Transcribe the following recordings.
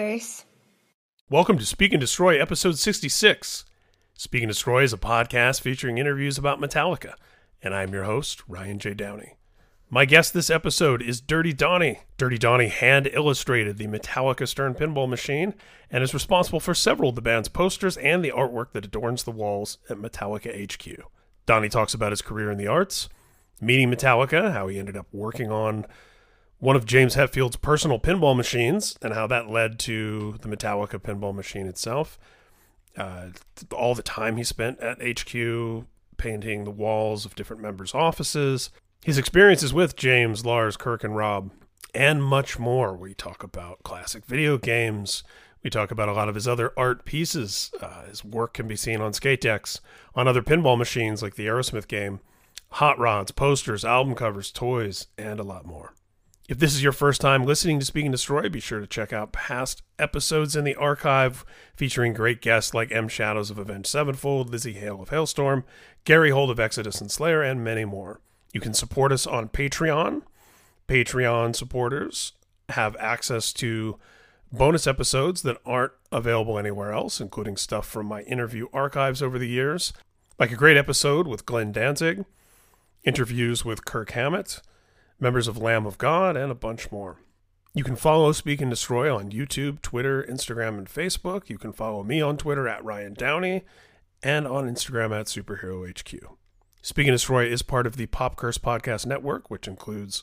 Curse. Welcome to Speak and Destroy, episode 66. Speak and Destroy is a podcast featuring interviews about Metallica, and I'm your host, Ryan J. Downey. My guest this episode is Dirty Donnie. Dirty Donnie hand illustrated the Metallica Stern pinball machine and is responsible for several of the band's posters and the artwork that adorns the walls at Metallica HQ. Donnie talks about his career in the arts, meeting Metallica, how he ended up working on one of James Hetfield's personal pinball machines, and how that led to the Metallica pinball machine itself. Uh, all the time he spent at HQ painting the walls of different members' offices, his experiences with James, Lars, Kirk, and Rob, and much more. We talk about classic video games. We talk about a lot of his other art pieces. Uh, his work can be seen on skate decks, on other pinball machines like the Aerosmith game, hot rods, posters, album covers, toys, and a lot more. If this is your first time listening to Speak and Destroy, be sure to check out past episodes in the archive featuring great guests like M. Shadows of Avenged Sevenfold, Lzzy Hale of Halestorm, Gary Holt of Exodus and Slayer, and many more. You can support us on Patreon. Patreon supporters have access to bonus episodes that aren't available anywhere else, including stuff from my interview archives over the years, like a great episode with Glenn Danzig, interviews with Kirk Hammett, members of Lamb of God, and a bunch more. You can follow Speak and Destroy on YouTube, Twitter, Instagram, and Facebook. You can follow me on Twitter at Ryan Downey and on Instagram at Superhero HQ. Speak and Destroy is part of the Pop Curse Podcast Network, which includes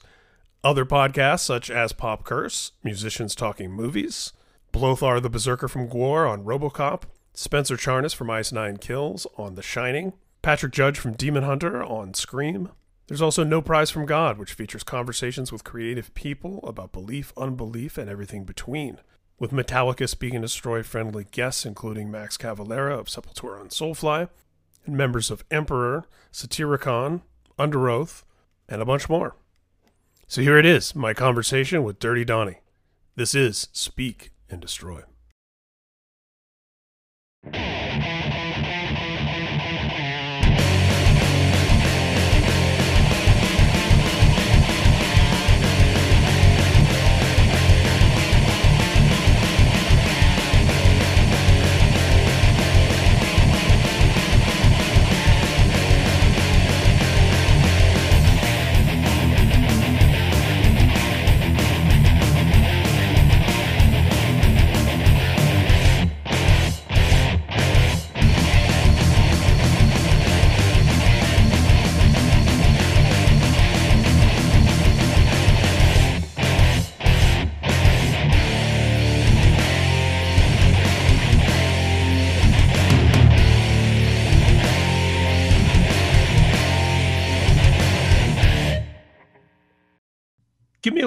other podcasts such as Pop Curse, Musicians Talking Movies, Blothar the Berserker from GWAR on Robocop, Spencer Charnas from Ice Nine Kills on The Shining, Patrick Judge from Demon Hunter on Scream, there's also No Prize from God, which features conversations with creative people about belief, unbelief, and everything between. With Metallica speaking and Destroy friendly guests, including Max Cavalera of Sepultura and Soulfly, and members of Emperor, Satyricon, Underoath, and a bunch more. So here it is, my conversation with Dirty Donnie. This is Speak and Destroy.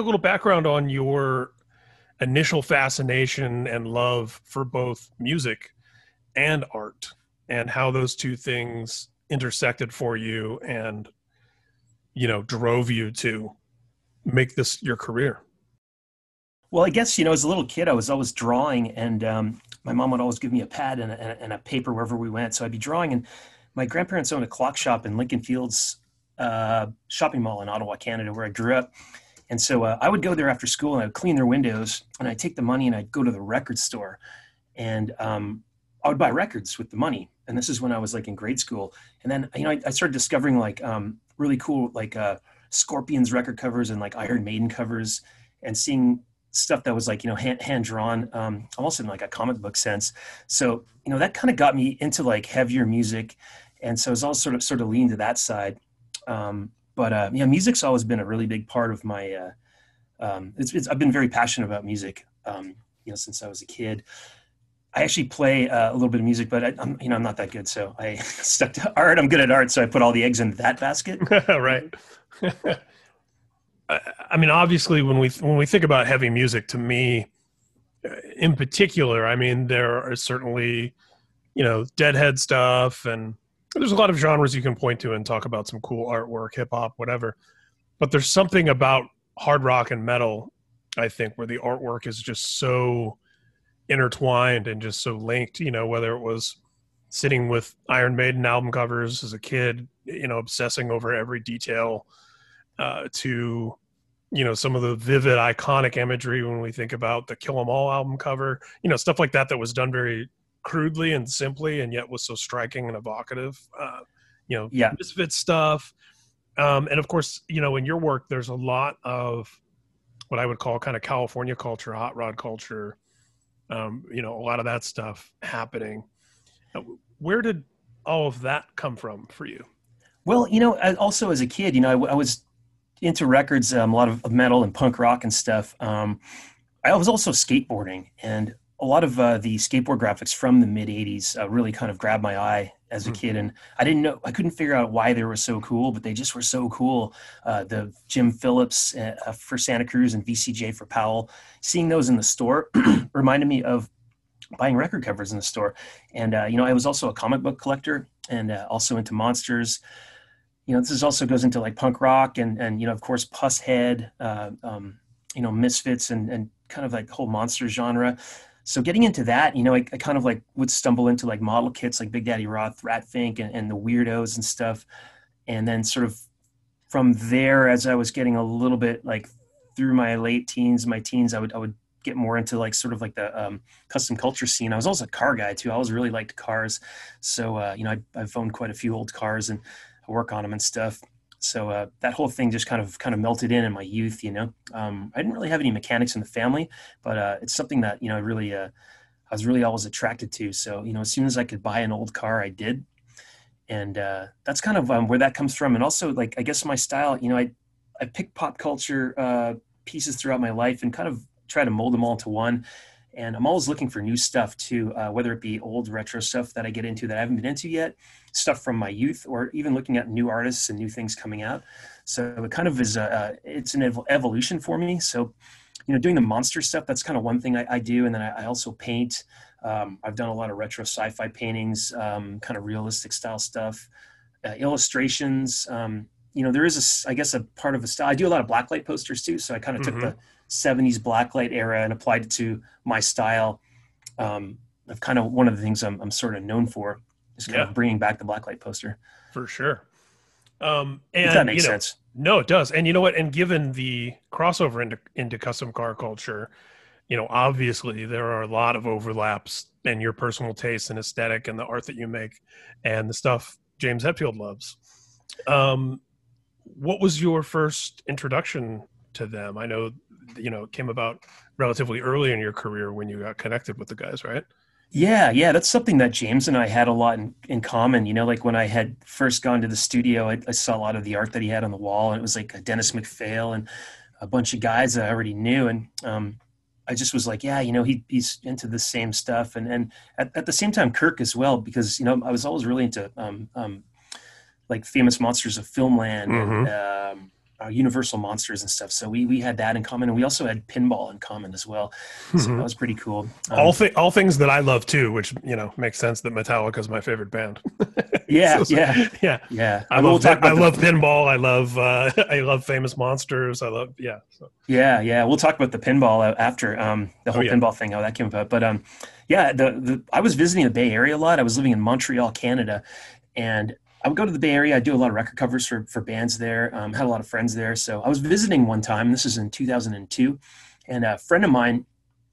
A little background on your initial fascination and love for both music and art and how those two things intersected for you and you know drove you to make this your career? Well i guess you know as a little kid i was always drawing and um, my mom would always give me a pad and a, and a, paper wherever we went. So i'd be drawing and my grandparents owned a clock shop in lincoln fields uh, shopping mall in ottawa canada where i grew up and so uh, I would go there after school and I would clean their windows and I'd take the money and I'd go to the record store and um, I would buy records with the money. And this is when I was like in grade school. And then, you know, I, I started discovering like um, really cool, like uh, Scorpions record covers and like Iron Maiden covers and seeing stuff that was like, you know, hand, hand drawn, um, almost in like a comic book sense. So, you know, that kind of got me into like heavier music. And so I was all sort of, sort of leaned to that side. Um, but uh, yeah, music's always been a really big part of my. Uh, um, it's, it's, I've been very passionate about music, um, you know, since I was a kid. I actually play uh, a little bit of music, but I, am you know I'm not that good, so I stuck to art. I'm good at art, so I put all the eggs in that basket. right. I mean, obviously, when we when we think about heavy music, to me, uh, in particular, I mean, there are certainly, you know, Deadhead stuff and there's a lot of genres you can point to and talk about some cool artwork, hip hop, whatever. But there's something about hard rock and metal, I think, where the artwork is just so intertwined and just so linked. You know, whether it was sitting with Iron Maiden album covers as a kid, you know, obsessing over every detail, uh, to you know some of the vivid iconic imagery when we think about the kill 'em all album cover you know stuff like that that was done very crudely and simply and yet was so striking and evocative uh, you know Yeah. misfit stuff um, and of course you know in your work there's a lot of what i would call kind of california culture hot rod culture um, you know a lot of that stuff happening Uh, where did all of that come from for you Well, you know, also as a kid, you know, I, I was into records, um, a lot of, of metal and punk rock and stuff. Um, I was also skateboarding, and a lot of uh, the skateboard graphics from the mid '80s uh, really kind of grabbed my eye as a Hmm. kid. And I didn't know, I couldn't figure out why they were so cool, but they just were so cool. Uh, the Jim Phillips uh, for Santa Cruz and VCJ for Powell, seeing those in the store reminded me of buying record covers in the store. And uh, you know, I was also a comic book collector and uh, also into monsters you know, this is also goes into like punk rock and and you know, of course, Pushead, uh, um, you know, Misfits and and kind of like whole monster genre. So getting into that, you know, I, I kind of like would stumble into like model kits like Big Daddy Roth, Rat Fink, and, and the weirdos and stuff, and then sort of from there, as I was getting a little bit like through my late teens, my teens, I would I would get more into like sort of like the um, custom culture scene. I was also a car guy too. I always really liked cars, so uh, you know, I, I've owned quite a few old cars and I work on them and stuff. So uh, that whole thing just kind of kind of melted in in my youth. You know, um, I didn't really have any mechanics in the family, but uh, it's something that you know I really uh, I was really always attracted to. So you know, as soon as I could buy an old car, I did, and uh, that's kind of um, where that comes from. And also, like I guess my style, you know, I I pick pop culture uh, pieces throughout my life and kind of try to mold them all into one. And I'm always looking for new stuff too, uh, whether it be old retro stuff that I get into that I haven't been into yet, stuff from my youth, or even looking at new artists and new things coming out. So it kind of is a, it's an ev- evolution for me. So, you know, doing the monster stuff, that's kind of one thing I, I do. And then I, I also paint. Um, I've done a lot of retro sci-fi paintings, um, kind of realistic style stuff, uh, illustrations. Um, you know, there is a, I guess, a part of a style. I do a lot of blacklight posters too. So I kind of Mhm. took the 70s blacklight era and applied it to my style. Um, of kind of one of the things I'm, I'm sort of known for is kind Yeah. of bringing back the blacklight poster. for sure um and that makes you know, sense. No, it does. And you know what? And given the crossover into into custom car culture, you know, obviously there are a lot of overlaps in your personal taste and aesthetic and the art that you make and the stuff James Hetfield loves. Um, what was your first introduction to them? I know, you know, it came about relatively early in your career when you got connected with the guys, right? Yeah, yeah, that's something that James and I had a lot in, in common. You know, like when I had first gone to the studio, I, I saw a lot of the art that he had on the wall, and it was like a Dennis McPhail and a bunch of guys that I already knew. And um, I just was like, yeah, you know, he, he's into the same stuff. And and at, at the same time, Kirk as well, because you know I was always really into um, um, like famous monsters of filmland and um, uh, Universal monsters and stuff. So we we had that in common, and we also had pinball in common as well. So Mhm. that was pretty cool. Um, all all things that I love too, which you know makes sense that Metallica is my favorite band. yeah, So- yeah, yeah. yeah. I We'll love pin- I the- love pinball. I love uh, I love famous monsters. I love yeah. So. Yeah, yeah, we'll talk about the pinball uh, after um, the Oh, whole yeah. pinball thing, how that came about. But um, yeah, the, the I was visiting the Bay Area a lot. I was living in Montreal, Canada, and I would go to the Bay Area. I do a lot of record covers for for bands there. Um, had a lot of friends there, so I was visiting one time. This is in 2002, and a friend of mine,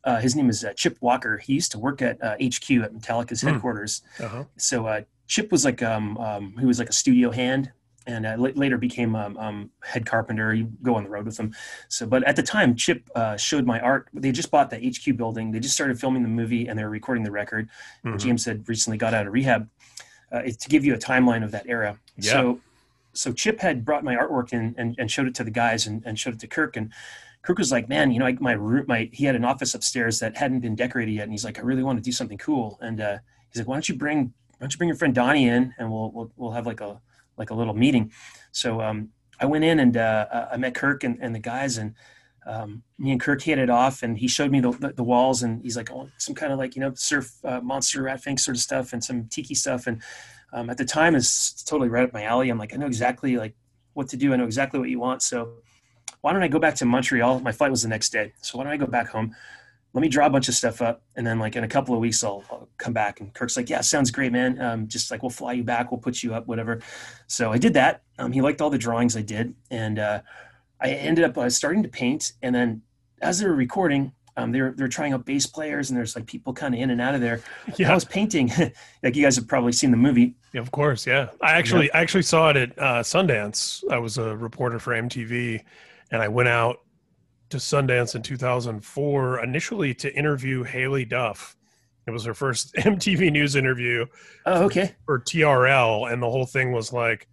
uh, his name is uh, Chip Walker. He used to work at uh, HQ at Metallica's Hmm. headquarters. Uh-huh. So uh, Chip was like um, um, he was like a studio hand, and uh, la- later became um, um, head carpenter. You go on the road with him. So, but at the time, Chip uh, showed my art. They just bought the HQ building. They just started filming the movie, and they were recording the record. Mhm. James had recently got out of rehab. Uh, to give you a timeline of that era. Yeah. So, so Chip had brought my artwork in and, and showed it to the guys and, and showed it to Kirk. And Kirk was like, "Man, you know, I, my room, my he had an office upstairs that hadn't been decorated yet, and he's like, I really want to do something cool. And uh, he's like, Why don't you bring Why don't you bring your friend Donnie in, and we'll we'll, we'll have like a like a little meeting. So um, I went in and uh, I met Kirk and, and the guys, and um, me and Kirk hit it off, and he showed me the, the, the walls, and he's like, oh, some kind of like you know surf uh, monster rat fink sort of stuff, and some tiki stuff, and um, at the time is totally right up my alley. I'm like, I know exactly like what to do. I know exactly what you want. So why don't I go back to Montreal? My flight was the next day, so why don't I go back home? Let me draw a bunch of stuff up, and then like in a couple of weeks, I'll, I'll come back. And Kirk's like, "Yeah, sounds great, man. Um, just like we'll fly you back, we'll put you up, whatever." So I did that. Um, he liked all the drawings I did, and uh, I ended up uh, starting to paint, and then as they were recording, um, they're they're trying out bass players, and there's like people kind of in and out of there. Yeah. I was painting, like you guys have probably seen the movie. Yeah, of course, yeah. I actually yeah. I actually saw it at uh, Sundance. I was a reporter for MTV, and I went out to Sundance in 2004 initially to interview Haylie Duff. It was her first MTV News interview. Oh, okay. For TRL, and the whole thing was like,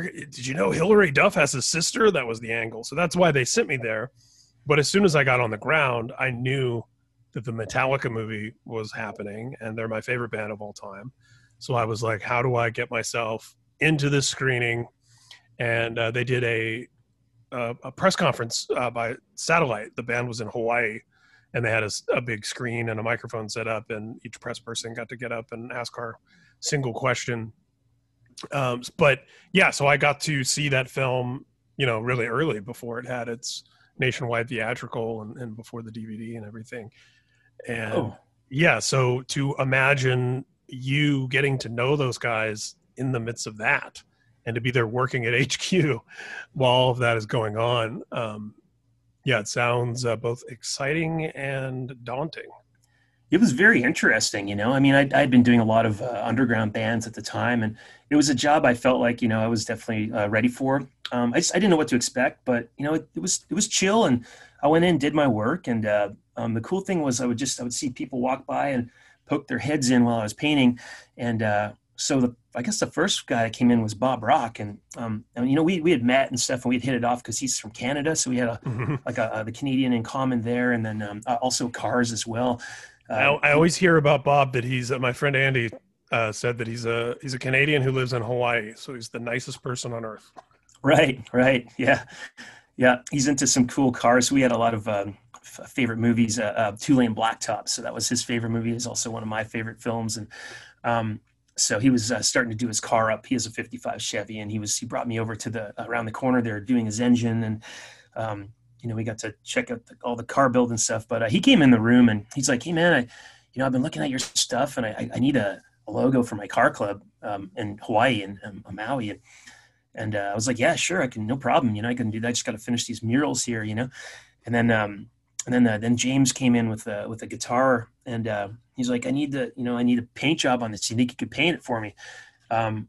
"Did you know Hilary Duff has a sister?" That was the angle. So that's why they sent me there but as soon as I got on the ground, I knew that the Metallica movie was happening, and they're my favorite band of all time. So I was like, how do I get myself into this screening? And uh, they did a a, press conference uh, by satellite. The band was in Hawaii, and they had a, a, big screen and a microphone set up, and each press person got to get up and ask our single question. Um, but yeah, so I got to see that film, you know, really early before it had its nationwide theatrical and, and before the DVD and everything. And oh. yeah, so to imagine you getting to know those guys in the midst of that and to be there working at HQ while all of that is going on. Um, yeah, it sounds uh, both exciting and daunting it was very interesting. You know, I mean, I'd, I'd been doing a lot of uh, underground bands at the time, and it was a job I felt like you know I was definitely uh, ready for. Um, I just I didn't know what to expect, but you know, it, it, was it was chill, and I went in, did my work, and uh, um, the cool thing was I would just I would see people walk by and poke their heads in while I was painting, and uh, so the I guess the first guy that came in was Bob Rock, and um, and you know we we had met and stuff, and we had hit it off because he's from Canada, so we had a mm-hmm. like a, a, the Canadian in common there, and then um, also cars as well. I, um, I, always hear about Bob that he's uh, my friend Andy uh, said that he's a he's a Canadian who lives in Hawaii, so he's the nicest person on earth. Right, right, yeah, yeah. He's into some cool cars. We had a lot of um, f- favorite movies. Uh, uh, Two Lane Blacktop, so that was his favorite movie. Is also one of my favorite films, and um, so he was uh, starting to do his car up. He has a '55 Chevy, and he was he brought me over to the around the corner there doing his engine and. Um, you know, we got to check out the, all the car build and stuff. But uh, he came in the room and he's like, "Hey, man, I, you know, I've been looking at your stuff and I, I need a, a logo for my car club um, in Hawaii and um, Maui." And, and uh, I was like, "Yeah, sure, I can, no problem. You know, I can do that. I just got to finish these murals here, you know." And then, um, and then, uh, then James came in with a with a guitar and uh, he's like, "I need the, you know, I need a paint job on this. You think you could paint it for me?" Um,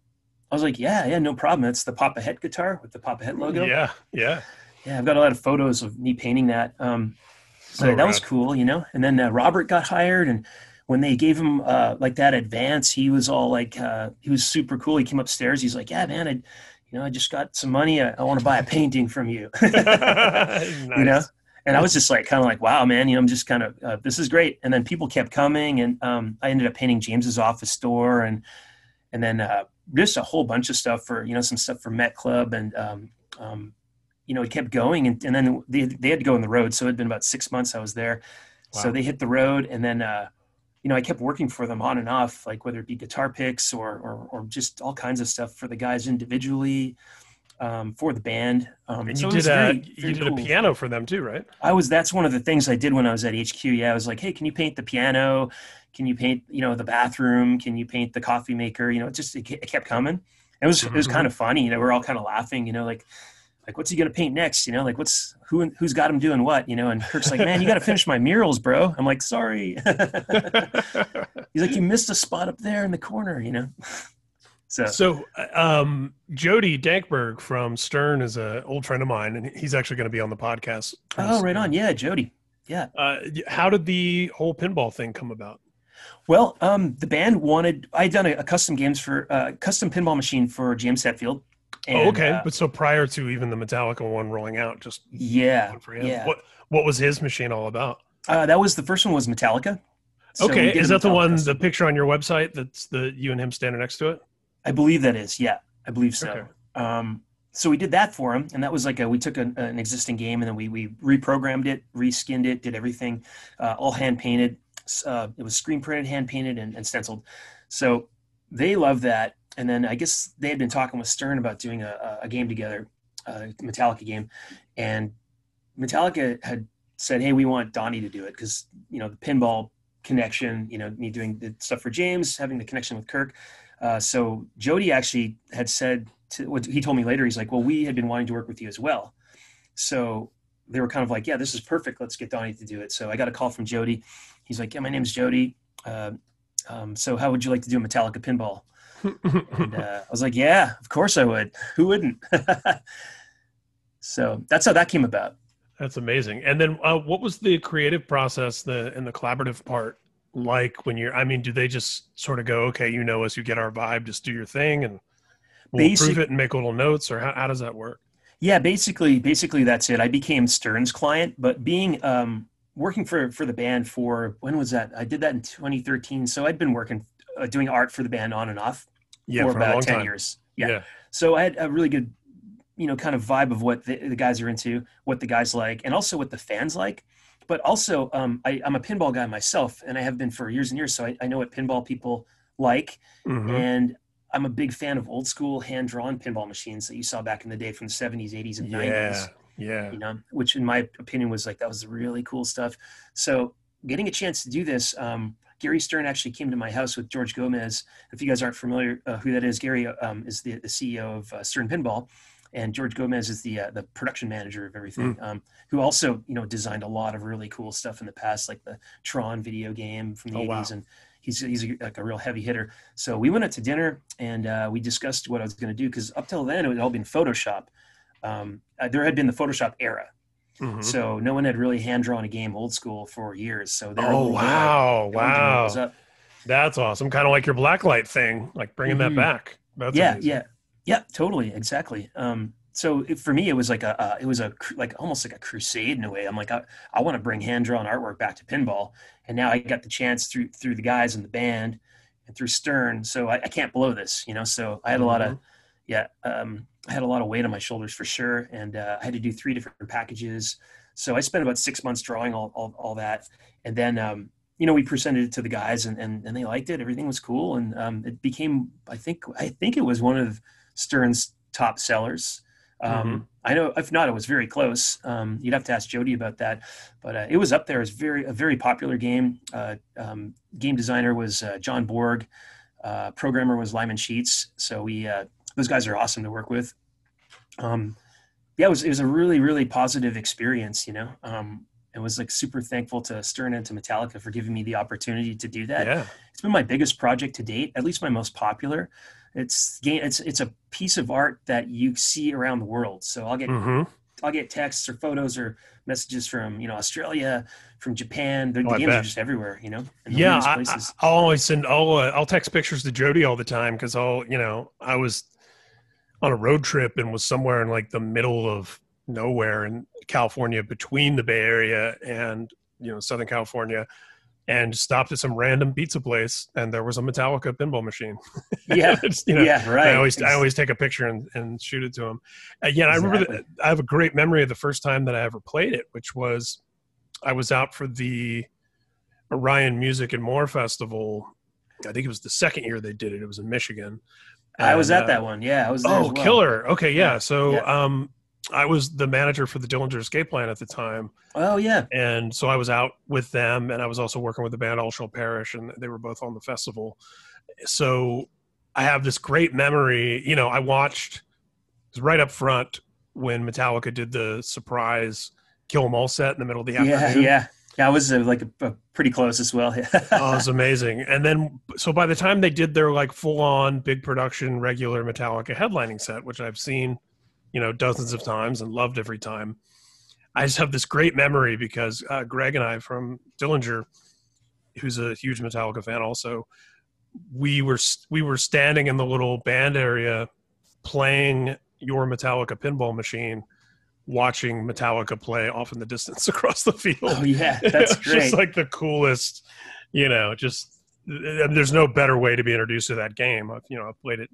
I was like, "Yeah, yeah, no problem. That's the Papa Het guitar with the Papa Het logo." Yeah, yeah yeah, I've got a lot of photos of me painting that. Um, so, that rad. was cool, you know. And then uh, Robert got hired, and when they gave him uh, like that advance, he was all like, uh, he was super cool. He came upstairs. He's like, "Yeah, man, I, you know, I just got some money. I, I want to buy a painting from you." nice. You know. And I was just like, kind of like, wow, man, you know, I'm just kind of, uh, this is great. And then people kept coming, and um, I ended up painting James's office door, and and then uh, just a whole bunch of stuff for, you know, some stuff for Met Club and um, um, you know, it kept going and, and then they, they had to go on the road. So it had been about six months I was there. Wow. So they hit the road and then, uh, you know, I kept working for them on and off, like whether it be guitar picks or, or, or just all kinds of stuff for the guys individually, um, for the band. Um, and you so did, a, very, very you did cool. a piano for them too, right? I was, that's one of the things I did when I was at HQ. Yeah. I was like, Hey, can you paint the piano? Can you paint, you know, the bathroom? Can you paint the coffee maker? You know, it just, it, it kept coming. It was, mm-hmm. it was kind of funny. You know, we're all kind of laughing, you know, like, like what's he gonna paint next? You know, like what's who who's got him doing what? You know, and Kirk's like, man, you got to finish my murals, bro. I'm like, sorry. He's like, you missed a spot up there in the corner. You know. So, so um, Jody Dankberg from Stern is an old friend of mine, and he's actually going to be on the podcast. Oh, right on. Yeah, Jody. Yeah. Uh, how did the whole pinball thing come about? Well, um, the band wanted. I had done a, a custom games for uh, custom pinball machine for James Hetfield, and, oh, okay. Uh, but so prior to even the Metallica one rolling out, just yeah, yeah. What what was his machine all about? Uh, that was the first one was Metallica. So okay, is that the one? The picture on your website that's the you and him standing next to it. I believe that is. Yeah, I believe so. Okay. Um, so we did that for him, and that was like a, we took a, an existing game and then we we reprogrammed it, reskinned it, did everything, uh, all hand painted. Uh, it was screen printed, hand painted, and, and stenciled. So they love that and then I guess they had been talking with Stern about doing a, a game together, a Metallica game, and Metallica had said, "Hey, we want Donnie to do it because you know the pinball connection, you know, me doing the stuff for James, having the connection with Kirk." Uh, so Jody actually had said to what he told me later. He's like, "Well, we had been wanting to work with you as well." so they were kind of like, yeah, this is perfect. Let's get Donnie to do it. So I got a call from Jody. He's like, yeah, my name's Jody. Uh, um, so how would you like to do a Metallica pinball? And uh, I was like, yeah, of course I would. Who wouldn't? so that's how that came about. That's amazing. And then, uh, what was the creative process, the and the collaborative part like when you're? I mean, do they just sort of go, okay, you know us, you get our vibe, just do your thing, and we'll Basic- approve it and make little notes, or how, how does that work? Yeah, basically, basically that's it. I became Stern's client, but being um, working for for the band for when was that? I did that in 2013. So I'd been working uh, doing art for the band on and off yeah, for, for about 10 time. years. Yeah. yeah. So I had a really good, you know, kind of vibe of what the, the, guys are into, what the guys like, and also what the fans like. But also, um, I, am a pinball guy myself, and I have been for years and years. So I, I know what pinball people like, mm-hmm. and I'm a big fan of old school hand drawn pinball machines that you saw back in the day from the 70s, 80s, and 90s. Yeah. You know, which in my opinion was like that was really cool stuff. So getting a chance to do this, um, Gary Stern actually came to my house with George Gomez. If you guys aren't familiar uh, who that is, Gary um, is the, the CEO of uh, Stern Pinball, and George Gomez is the uh, the production manager of everything. Mm. Um, who also you know designed a lot of really cool stuff in the past, like the Tron video game from the oh, 80s, wow. and he's he's a, like a real heavy hitter. So we went out to dinner and uh, we discussed what I was going to do because up till then it had all been Photoshop. Um, uh, there had been the Photoshop era, mm-hmm. so no one had really hand drawn a game old school for years. So oh wow, wow, that's awesome. Kind of like your blacklight thing, like bringing mm-hmm. that back. That's yeah, amazing. yeah, yeah, totally, exactly. Um, so it, for me, it was like a, uh, it was a like almost like a crusade in a way. I'm like, I, I want to bring hand drawn artwork back to pinball, and now I got the chance through through the guys in the band and through Stern. So I, I can't blow this, you know. So I had a lot of, mm-hmm. yeah, um, I had a lot of weight on my shoulders for sure, and uh, I had to do three different packages. So I spent about six months drawing all all, all that, and then um, you know we presented it to the guys, and, and and they liked it. Everything was cool, and um, it became I think I think it was one of Stern's top sellers. Um, mm-hmm. I know, if not, it was very close. Um, you'd have to ask Jody about that, but uh, it was up there as very a very popular game. Uh, um, game designer was uh, John Borg, uh, programmer was Lyman Sheats. So we uh, those guys are awesome to work with. Um, yeah, it was it was a really really positive experience. You know, um, I was like super thankful to Stern and to Metallica for giving me the opportunity to do that. Yeah. It's been my biggest project to date, at least my most popular it's it's it's a piece of art that you see around the world. So I'll get mm-hmm. I'll get texts or photos or messages from you know Australia, from Japan. The, oh, the games are just everywhere, you know. Yeah, I, will always send. I'll uh, I'll text pictures to Jody all the time because I'll you know I was on a road trip and was somewhere in like the middle of nowhere in California between the Bay Area and you know Southern California and stopped at some random pizza place and there was a Metallica pinball machine. Yeah. you know, yeah, right. I always, I always take a picture and, and shoot it to him. Uh, Again, exactly. I remember that I have a great memory of the first time that I ever played it, which was I was out for the Orion Music and More Festival. I think it was the second year they did it. It was in Michigan. I was at uh, that one. Yeah, I was. oh, well. killer! Okay, yeah. So, yeah. um, I was the manager for the Dillinger Escape Plan at the time. Oh yeah. And so I was out with them, and I was also working with the band All Shall Perish, and they were both on the festival. So I have this great memory. You know, I watched right up front when Metallica did the surprise Kill 'Em All set in the middle of the afternoon. Yeah, yeah. Yeah, I was uh, like a, a pretty close as well. oh, it was amazing. And then, so by the time they did their like full on big production regular Metallica headlining set, which I've seen – you know, dozens of times and loved every time. I just have this great memory because uh, Greg and I from Dillinger, who's a huge Metallica fan, also, we were we were standing in the little band area, playing your Metallica pinball machine, watching Metallica play off in the distance across the field. Oh yeah, that's great. Just like the coolest, you know. Just there's no better way to be introduced to that game. I've, you know, I've played it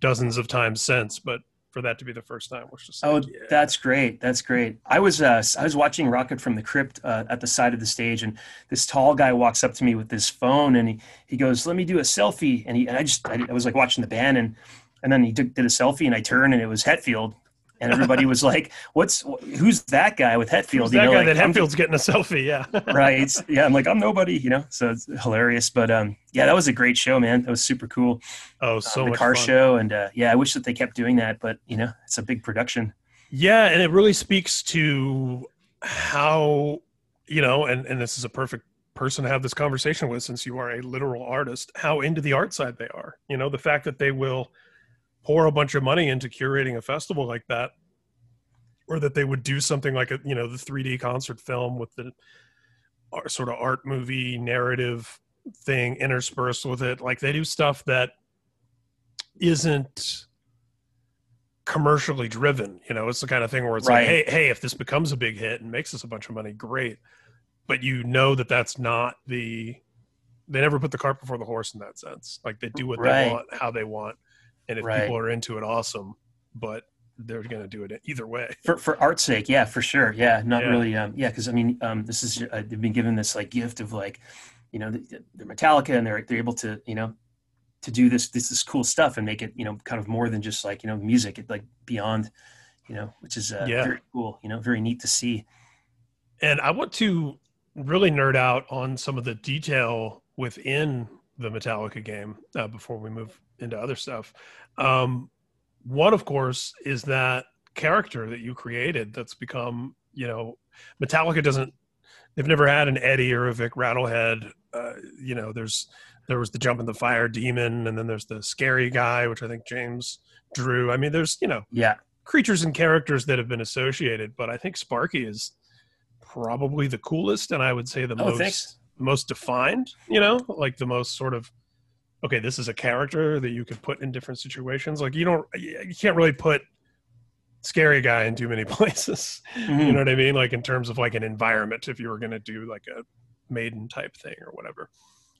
dozens of times since, but for that to be the first time was just oh like, yeah. that's great that's great i was uh, i was watching rocket from the crypt uh, at the side of the stage and this tall guy walks up to me with his phone and he, he goes let me do a selfie and he and i just i, I was like watching the band and and then he took, did a selfie and i turned and it was hetfield and everybody was like, "What's who's that guy with Hetfield?" Who's you that know, guy like, that Hetfield's getting a selfie, yeah, right. Yeah, I'm like, I'm nobody, you know. So it's hilarious, but um, yeah, that was a great show, man. That was super cool. Oh, so uh, the much car fun. show, and uh, yeah, I wish that they kept doing that, but you know, it's a big production. Yeah, and it really speaks to how you know, and and this is a perfect person to have this conversation with since you are a literal artist, how into the art side they are. You know, the fact that they will pour a bunch of money into curating a festival like that or that they would do something like a you know the 3D concert film with the uh, sort of art movie narrative thing interspersed with it. Like they do stuff that isn't commercially driven you know? It's the kind of thing where it's Right. like hey hey if this becomes a big hit and makes us a bunch of money great. But you know that that's not the they never put the cart before the horse in that sense. Like they do what Right. they want how they want and if Right. people are into it awesome but they're going to do it either way for for art's sake yeah for sure yeah not Yeah. really um yeah because i mean um this is uh, they've been given this like gift of like you know they're metallica and they're they're able to you know to do this this this cool stuff and make it you know kind of more than just like you know music it like beyond you know which is uh, Yeah. very cool you know very neat to see And I want to really nerd out on some of the detail within the Metallica game uh, before we move into other stuff. Um, one, of course, is that character that you created that's become, you know, Metallica doesn't, they've never had an Eddie or a Vic Rattlehead. Uh, you know, there's, there was the jump in the fire demon, and then there's the scary guy, which I think James drew. I mean, there's, you know, yeah creatures and characters that have been associated, but I think Sparky is probably the coolest, and I would say the oh most thanks most defined. You know, like the most sort of okay, this is a character that you could put in different situations. Like you don't, you can't really put scary guy in too many places. You Mhm. know what I mean? Like in terms of like an environment, if you were going to do like a maiden type thing or whatever.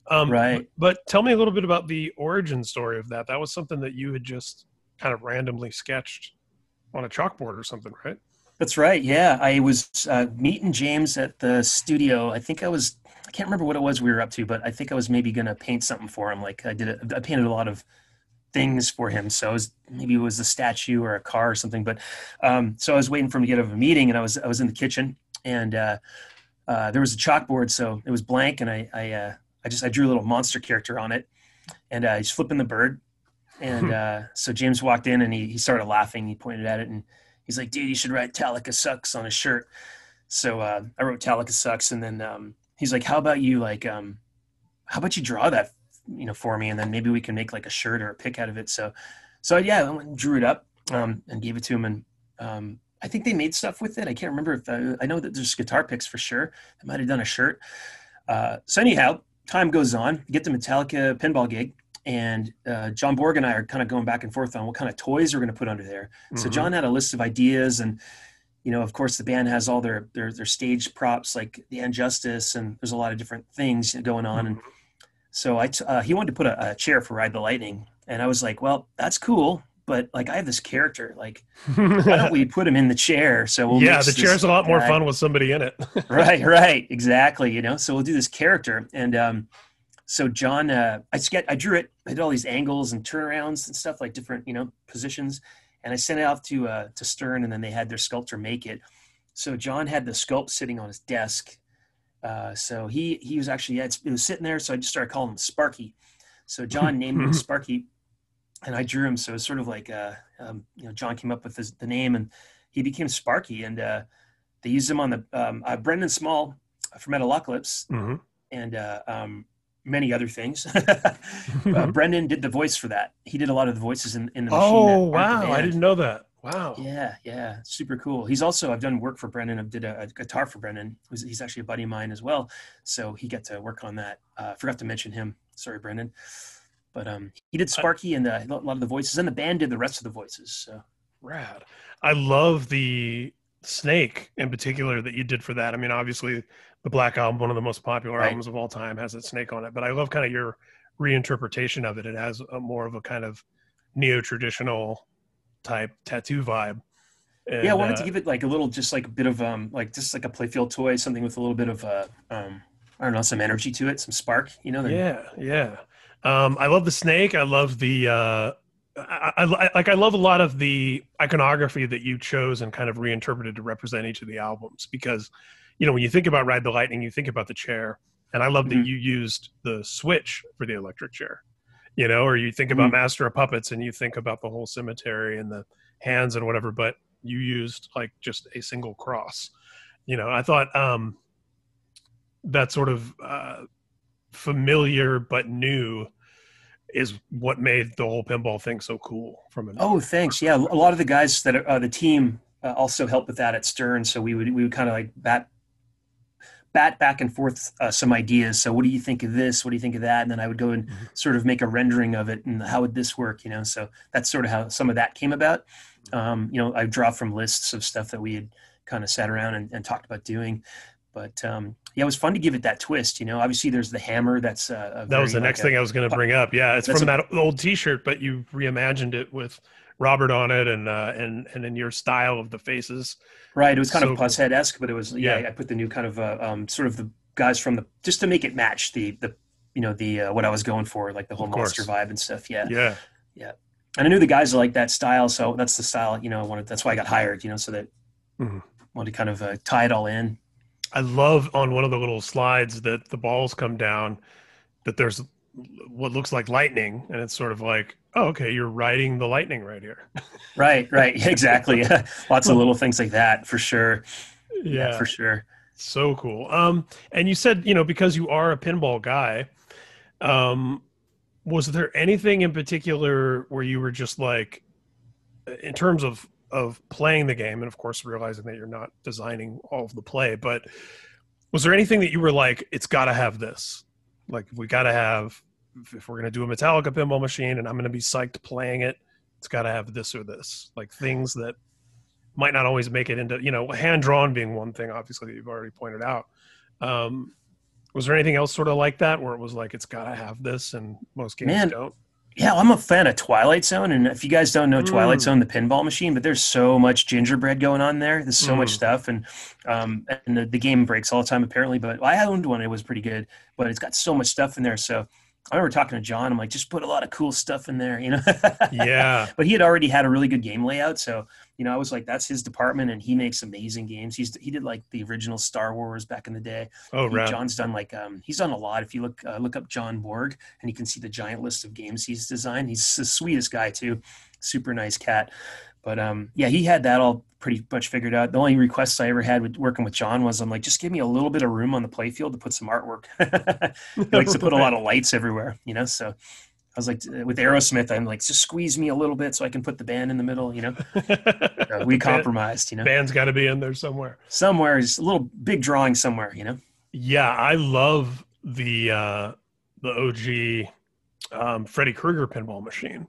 Um, Right. But tell me a little bit about the origin story of that. That was something that you had just kind of randomly sketched on a chalkboard or something, right? That's right. Yeah, I was uh, meeting James at the studio. I think I was. I can't remember what it was we were up to, but I think I was maybe gonna paint something for him. Like I did. A, I painted a lot of things for him. So it was, maybe it was a statue or a car or something. But um, so I was waiting for him to get out of a meeting, and I was I was in the kitchen, and uh, uh, there was a chalkboard, so it was blank, and I I uh, I just I drew a little monster character on it, and uh, he's flipping the bird, and uh, so James walked in and he he started laughing. He pointed at it and he's like, dude, you should write Talica sucks on a shirt. So uh, I wrote Talica sucks, and then um, he's like, how about you like, um, how about you draw that, you know, for me, and then maybe we can make like a shirt or a pick out of it. So, so yeah, I went and drew it up um, and gave it to him, and um, I think they made stuff with it. I can't remember if uh, I know that there's guitar picks for sure. I might have done a shirt. Uh, so anyhow, time goes on. Get the Metallica pinball gig. And uh, John Borg and I are kind of going back and forth on what kind of toys we're going to put under there. So Mhm. John had a list of ideas, and you know, of course, the band has all their their their stage props, like the Injustice, and there's a lot of different things going on. And so I, t- uh, he wanted to put a, a chair for Ride the Lightning, and I was like, well, that's cool, but like I have this character, like why don't we put him in the chair? So we'll yeah, the chair's a lot more guy- fun with somebody in it. right, right, exactly. You know, so we'll do this character, and um, so John, uh, I ske- I drew it. I did all these angles and turnarounds and stuff, like different, you know, positions, and I sent it off to uh, to Stern, and then they had their sculptor make it. So John had the sculpt sitting on his desk. Uh, so he he was actually yeah, it's, it was sitting there. So I just started calling him Sparky. So John named him Sparky, and I drew him. So it's sort of like uh, um, you know John came up with his, the name, and he became Sparky, and uh, they used him on the um, uh, Brendan Small from Metalocalypse Mhm. and uh, um, many other things. uh, Brendan did the voice for that. He did a lot of the voices in, in the machine. oh that aren't the wow, I didn't know that. Wow. Yeah, yeah, super cool. He's also I've done work for Brendan. I did a, a guitar for Brendan. Who's, he's actually a buddy of mine as well, so he got to work on that. Uh, forgot to mention him. Sorry, Brendan. But um, he did Sparky and uh, a lot of the voices, and the band did the rest of the voices. So Rad. I love the snake in particular that you did for that. I mean, obviously, the Black Album, one of the most popular Right. albums of all time, has that snake on it. But I love kind of your reinterpretation of it. It has a more of a kind of neo-traditional type tattoo vibe. And, yeah, I wanted uh, to give it like a little, just like a bit of um, like just like a playfield toy, something with a little bit of uh, um, I don't know, some energy to it, some spark. You know, yeah yeah um i love the snake i love the uh I, I, like i love a lot of the iconography that you chose and kind of reinterpreted to represent each of the albums because you know when you think about ride the lightning you think about the chair and i love Mhm. that you used the switch for the electric chair you know or you think about Mhm. master of puppets and you think about the whole cemetery and the hands and whatever but you used like just a single cross. You know, I thought um, that sort of uh, familiar but new is what made the whole pinball thing so cool. From an oh, thanks. Yeah, a lot of the guys that are, uh, the team uh, also helped with that at Stern. So we would we would kind of like bat bat back and forth uh, some ideas. So what do you think of this? What do you think of that? And then I would go and mm-hmm. sort of make a rendering of it and how would this work? You know, so that's sort of how some of that came about. Um, you know, I draw from lists of stuff that we had kind of sat around and, and talked about doing. But um, yeah, it was fun to give it that twist. You know, obviously there's the hammer. That's uh, that was the next thing I was going to bring up. Yeah, it's from a, that old T-shirt, but you reimagined it with Robert on it and uh, and and in your style of the faces. Right. It was kind so, of Pushead esque, but it was yeah, yeah. I put the new kind of uh, um, sort of the guys from the just to make it match the the you know the uh, what I was going for, like the whole monster vibe and stuff. Yeah. Yeah. Yeah. And I knew the guys like that style, so that's the style. You know, I wanted. That's why I got hired. You know, so that mm-hmm. wanted to kind of uh, tie it all in. I love on one of the little slides that the balls come down. That there's what looks like lightning, and it's sort of like oh, okay, you're riding the lightning right here. right, right, exactly. Lots of little things like that for sure. Yeah. yeah, for sure. So cool. Um, and you said you know because you are a pinball guy, um, was there anything in particular where you were just like, in terms of of playing the game, and of course realizing that you're not designing all of the play, but was there anything that you were like, it's got to have this? Like we got to have if we're going to do a Metallica pinball machine and I'm going to be psyched playing it, it's got to have this or this. Like things that might not always make it into, you know, hand drawn being one thing, obviously, that you've already pointed out. Um, was there anything else sort of like that where it was like, it's got to have this and most games Man, don't? Yeah, I'm a fan of Twilight Zone. And if you guys don't know Twilight mm. Zone, the pinball machine, but there's so much gingerbread going on there. There's so mm. much stuff. And um, and the, the, game breaks all the time, apparently. But I owned one, it was pretty good. But it's got so much stuff in there. So I remember talking to John. I'm like, just put a lot of cool stuff in there, you know? yeah. But he had already had a really good game layout. So, you know, I was like, that's his department and he makes amazing games. He's, he did like the original Star Wars back in the day. Oh, right. John's done like, um, he's done a lot. If you look, uh, look up John Borg and you can see the giant list of games he's designed. He's the sweetest guy too. Super nice cat. But um, yeah, he had that all pretty much figured out. The only requests I ever had with working with John was I'm like, just give me a little bit of room on the playfield to put some artwork. he likes to put a lot of lights everywhere, you know. So I was like, with Aerosmith, I'm like, just squeeze me a little bit so I can put the band in the middle, you know. so we compromised, you know. Band's got to be in there somewhere. Somewhere, just a little big drawing somewhere, you know. Yeah, I love the uh, the OG um, Freddy Krueger pinball machine.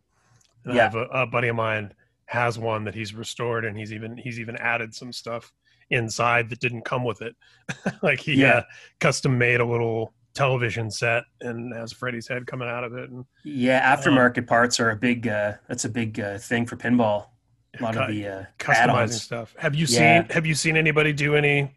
And yeah. I have a, a buddy of mine has one that he's restored and he's even he's even added some stuff inside that didn't come with it like he yeah. uh, custom made a little television set and has Freddy's head coming out of it and yeah aftermarket um, parts are a big uh that's a big uh, thing for pinball a lot of the uh customizing add-ons. stuff have you yeah. seen have you seen anybody do any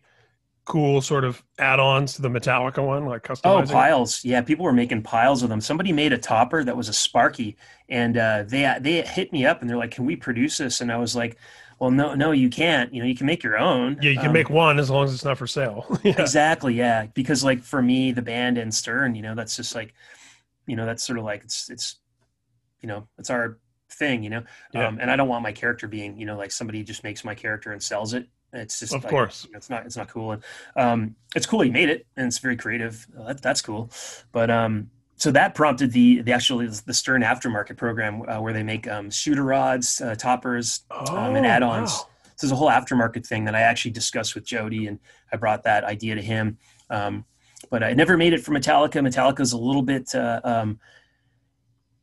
cool sort of add-ons to the Metallica one, like customizing? Oh, piles. Yeah, people were making piles of them. Somebody made a topper that was a Sparky, and uh, they they hit me up and they're like, "Can we produce this?" And I was like, "Well, no, no, you can't. You know, you can make your own. Yeah, you can um, make one as long as it's not for sale." yeah. Exactly. Yeah, because like for me, the band and Stern, you know, that's just like, you know, that's sort of like it's it's, you know, it's our thing, you know. Yeah. Um, and I don't want my character being, you know, like somebody just makes my character and sells it. It's just of like, course you know, it's not it's not cool and um, it's cool he made it and it's very creative. Uh, that, that's cool, but um, so that prompted the the actually the Stern aftermarket program uh, where they make um, shooter rods, uh, toppers, oh, um, and oh, add-ons. Wow. So there's a whole aftermarket thing that I actually discussed with Jody, and I brought that idea to him. Um, but I never made it for Metallica. Metallica's a little bit. Uh, um,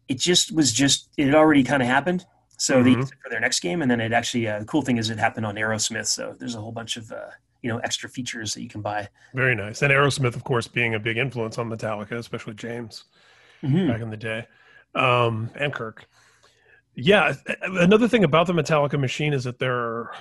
it just was just it had already kind of happened so mm-hmm. they used it for their next game, and then it actually uh, the cool thing is it happened on Aerosmith. So there's a whole bunch of uh, you know extra features that you can buy. Very nice, and Aerosmith, of course, being a big influence on Metallica, especially James mm-hmm. back in the day, um, and Kirk. Yeah, another thing about the Metallica machine is that there are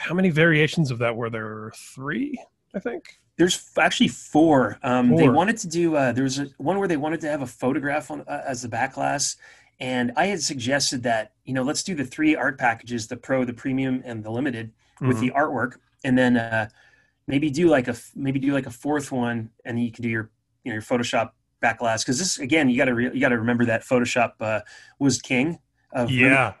how many variations of that were there? Three, I think. There's actually four. Um, four. They wanted to do. Uh, there was a, one where they wanted to have a photograph on uh, as the back glass, and I had suggested that, you know, let's do the three art packages, the pro, the premium, and the limited with mm-hmm. the artwork. And then uh, maybe do like a maybe do like a fourth one and you can do your you know your Photoshop back glass. Because this again, you gotta re- you gotta remember that Photoshop uh, was king of Yeah.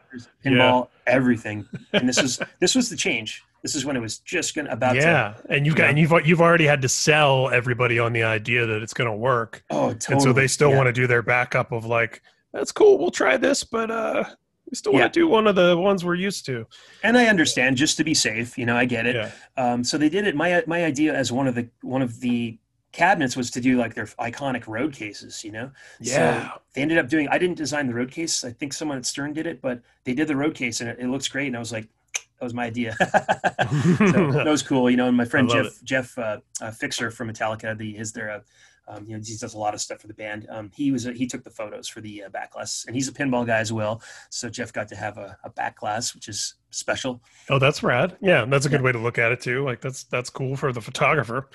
pinball, everything. And this is this was the change. This is when it was just gonna about to. Yeah, and you've got Yeah. and you've you've already had to sell everybody on the idea that it's going to work, Oh, totally. and so they still yeah. want to do their backup of like, that's cool, we'll try this, but uh, we still Yeah. want to do one of the ones we're used to. And I understand, just to be safe, you know, I get it. Yeah, Um, so they did it. My my idea as one of the one of the cabinets was to do like their iconic road cases, you know. yeah, So they ended up doing. I didn't design the road case. I think someone at Stern did it, but they did the road case, and it, it looks great. And I was like, that was my idea. so that was cool, you know. And my friend I love Jeff Jeff uh, uh, Fixer from Metallica, the is there. Uh, um, you know, he does a lot of stuff for the band. Um, he was he took the photos for the uh, back glass, and he's a pinball guy as well. So Jeff got to have a, a back glass, which is special. oh, that's rad. Yeah, that's a good way to look at it too. Like that's that's cool for the photographer.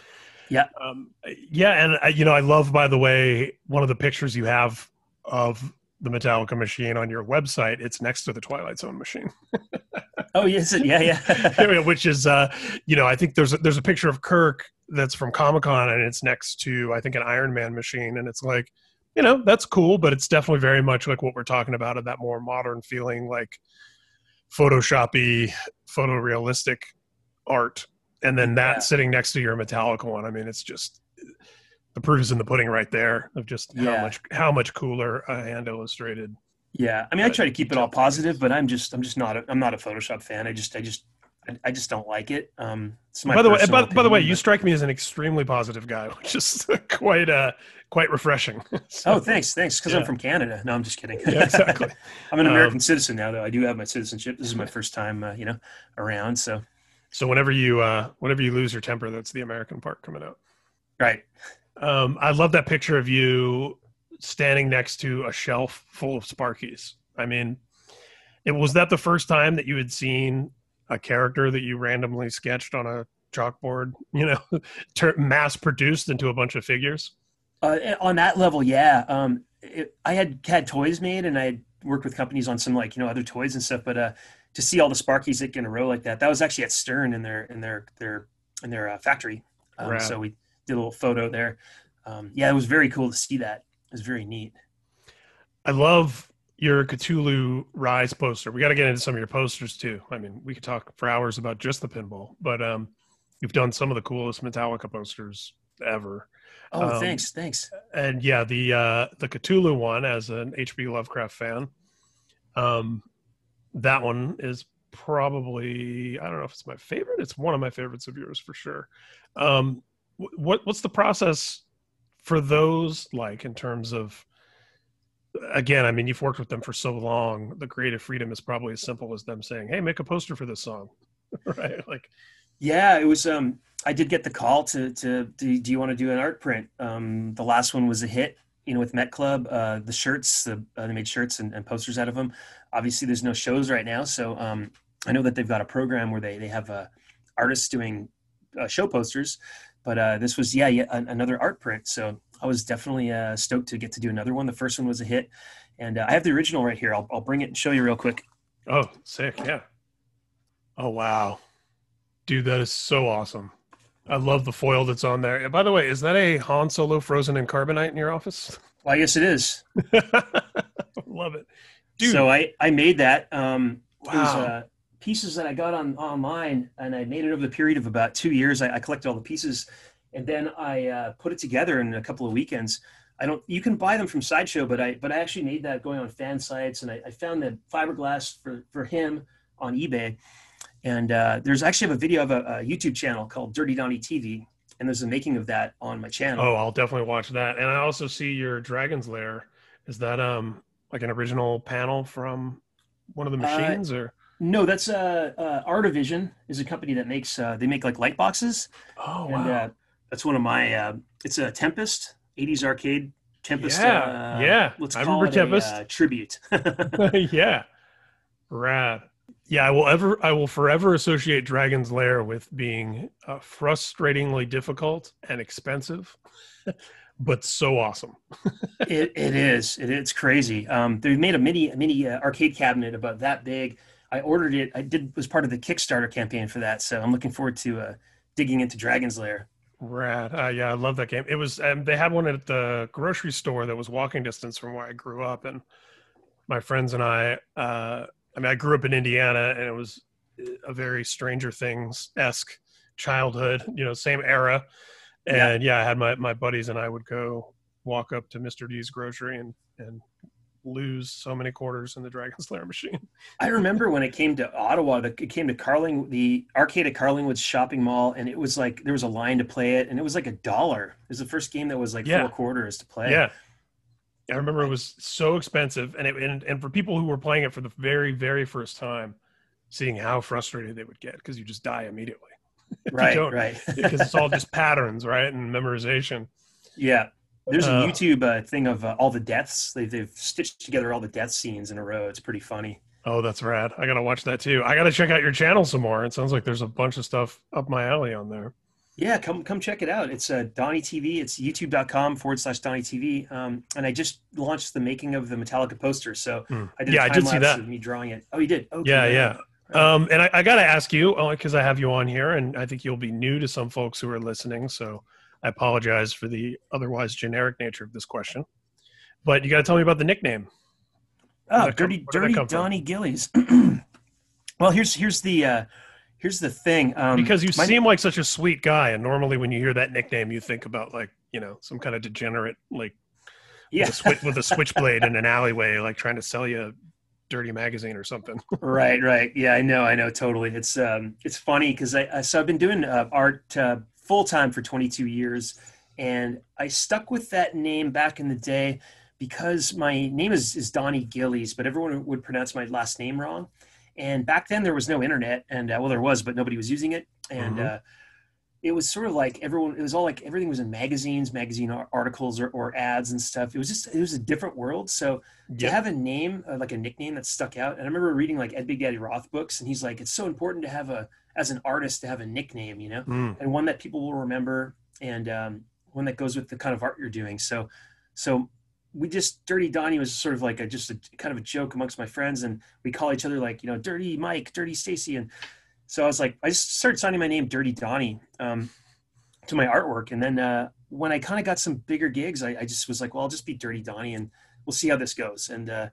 Yeah. um, yeah, and uh, you know, I love by the way one of the pictures you have of the Metallica machine on your website. It's next to the Twilight Zone machine. Oh yes, yeah, yeah. which is uh you know i think there's a, there's a picture of kirk that's from comic-con and it's next to i think an iron man machine and it's like you know that's cool but it's definitely very much like what we're talking about of that more modern feeling like photoshoppy photorealistic art and then that Yeah. sitting next to your metallic one i mean it's just the proof is in the pudding right there of just how much how much cooler a hand illustrated Yeah, I mean, I try to keep it all positive, but I'm just, I'm just not, a, I'm not a Photoshop fan. I just, I just, I, I just don't like it. Um, it's my by the way, by, by the way, opinion, you strike me as an extremely positive guy, which is quite uh quite refreshing. So- Oh, thanks, thanks, because Yeah. I'm from Canada. No, I'm just kidding. Yeah, exactly. I'm an American Um, citizen now, though. I do have my citizenship. This is my first time, uh, you know, around. So, So whenever you uh whenever you lose your temper, that's the American part coming out. right. Um, I love that picture of you standing next to a shelf full of Sparkies. I mean, it was that the first time that you had seen a character that you randomly sketched on a chalkboard, you know, mass produced into a bunch of figures. Uh, on that level, yeah. Um, it, I had had toys made, and I had worked with companies on some like you know other toys and stuff. But uh, to see all the Sparkies in a row like that, that was actually at Stern in their in their their in their uh, factory. Um, Rad. so we did a little photo there. Um, yeah, it was very cool to see that. It was very neat. I love your Cthulhu Rise poster. We got to get into some of your posters too. I mean, we could talk for hours about just the pinball, but um, you've done some of the coolest Metallica posters ever. Oh, Um, thanks, thanks. And yeah, the uh, the Cthulhu one, as an H.P. Lovecraft fan, um, that one is probably I don't know if it's my favorite. It's one of my favorites of yours for sure. Um, what what's the process for those like in terms of again i mean you've worked with them for so long the creative freedom is probably as simple as them saying hey make a poster for this song right like Yeah, it was. Um, I did get the call to to do, do you want to do an art print? Um, the last one was a hit, you know, with Met Club. Uh, the shirts, the, uh, they made shirts and, and posters out of them. Obviously, there's no shows right now, so um, I know that they've got a program where they they have uh, artists doing uh, show posters. But uh, this was yeah, yeah an, another art print. So I was definitely uh, stoked to get to do another one. The first one was a hit, and uh, I have the original right here. I'll I'll bring it and show you real quick. oh sick yeah oh wow dude that is so awesome i love the foil that's on there And by the way is that a han solo frozen in carbonite in your office Well, I guess it is. love it dude So I I made that. Um, It was wow uh, pieces that I got on online, and I made it over the period of about two years. I, I collected all the pieces, and then I uh, put it together in a couple of weekends. I don't. You can buy them from Sideshow, but I but I actually made that going on fan sites, and I, I found the fiberglass for for him on eBay. And uh, there's actually have a video of a, a YouTube channel called Dirty Donnie TV, and there's a making of that on my channel. Oh, I'll definitely watch that. And I also see your Dragon's Lair. Is that um like an original panel from one of the Uh, machines or? No, that's uh, uh, Artivision is a company that makes uh, they make like light boxes. Oh and uh, that's one of my uh, it's a tempest 80s arcade tempest Yeah, uh, yeah. let's I call remember it Tempest. a uh, tribute yeah, rad. Yeah, I will ever, I will forever associate Dragon's Lair with being uh, frustratingly difficult and expensive, but so awesome. it, it is it, it's crazy um, they made a mini mini uh, arcade cabinet about that big i ordered it i did was part of the kickstarter campaign for that so i'm looking forward to uh, digging into dragon's lair Rad. Uh, yeah, I love that game. It was, um, they had one at the grocery store that was walking distance from where I grew up, and my friends and I. Uh, I mean, I grew up in Indiana, and it was a very Stranger Things esque childhood. You know, same era. And yeah. yeah, I had my my buddies and I would go walk up to Mr. D's grocery and and lose so many quarters in the Dragon's Lair machine. I remember when it came to Ottawa, the, it came to Carling, the arcade at Carlingwood Shopping Mall, and it was like there was a line to play it, and it was like a dollar. It was the first game that was like yeah. four quarters to play. Yeah. I remember it was so expensive, and it and, and for people who were playing it for the very very first time, seeing how frustrated they would get because you just die immediately. right, right. because it's all just patterns, right, and memorization. Yeah, there's a uh, YouTube uh, thing of uh, all the deaths. They've, they've stitched together all the death scenes in a row. It's pretty funny. Oh, that's rad. I gotta watch that too. I gotta check out your channel some more. It sounds like there's a bunch of stuff up my alley on there. Yeah, come come check it out. It's uh, Donnie TV. It's youtube.com forward slash Donnie TV. Um, and I just launched the making of the Metallica poster. So mm. I did yeah, I did see that. Of me drawing it. Oh, you did? Okay. Yeah, yeah. Um, and I, I got to ask you because uh, I have you on here, and I think you'll be new to some folks who are listening. So I apologize for the otherwise generic nature of this question, but you got to tell me about the nickname. Oh, dirty, come, dirty Donnie Gillies. well, here's here's the uh, here's the thing. Um, because you seem like such a sweet guy, and normally when you hear that nickname, you think about like you know some kind of degenerate like yeah. with, a, sw- with a switchblade in an alleyway, like trying to sell you a dirty magazine or something. right, right. Yeah, I know, I know, totally. It's um, it's funny because I, I so I've been doing uh, art uh, full time for 22 years. And I stuck with that name back in the day because my name is, is Donnie Gillies, but everyone would pronounce my last name wrong. And back then there was no internet, and uh, well, there was, but nobody was using it. And mm-hmm. uh, it was sort of like everyone, it was all like everything was in magazines, magazine articles, or, or ads and stuff. It was just, it was a different world. So to have a name, uh, like a nickname that stuck out. And I remember reading like Ed Big Daddy Roth books, and he's like, it's so important to have a, as an artist to have a nickname, you know, mm. and one that people will remember and um, one that goes with the kind of art you're doing. So, so we just Dirty Donnie was sort of like a just a kind of a joke amongst my friends, and we call each other like you know Dirty Mike, Dirty Stacy, and so I was like I just started signing my name Dirty Donnie um, to my artwork, and then uh, when I kind of got some bigger gigs, I, I, just was like, well, I'll just be Dirty Donnie, and we'll see how this goes, and uh,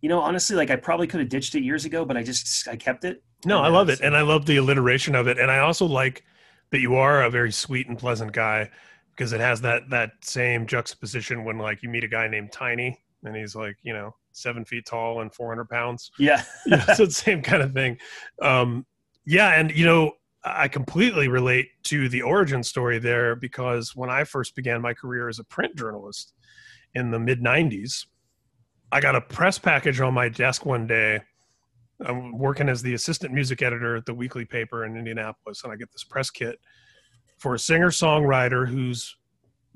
you know, honestly, like I probably could have ditched it years ago, but I just I kept it. No, I love it, and I love the alliteration of it, and I also like that you are a very sweet and pleasant guy because it has that that same juxtaposition when like you meet a guy named Tiny and he's like you know seven feet tall and 400 pounds. Yeah, yeah so it's the same kind of thing. Um, yeah, and you know I completely relate to the origin story there because when I first began my career as a print journalist in the mid 90s I got a press package on my desk one day. I'm working as the assistant music editor at the weekly paper in Indianapolis, and I get this press kit for a singer songwriter who's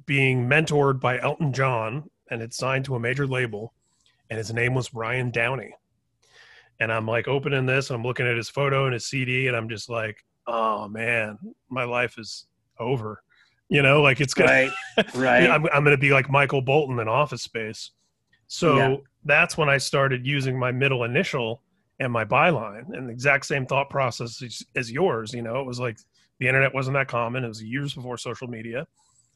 being mentored by Elton John and it's signed to a major label, and his name was Ryan Downey. And I'm like opening this, I'm looking at his photo and his CD, and I'm just like, oh man, my life is over. You know, like it's gonna, right, right. I'm, I'm gonna be like Michael Bolton in Office Space. So yeah. that's when I started using my middle initial and my byline and the exact same thought process as, as, yours. You know, it was like the internet wasn't that common. It was years before social media.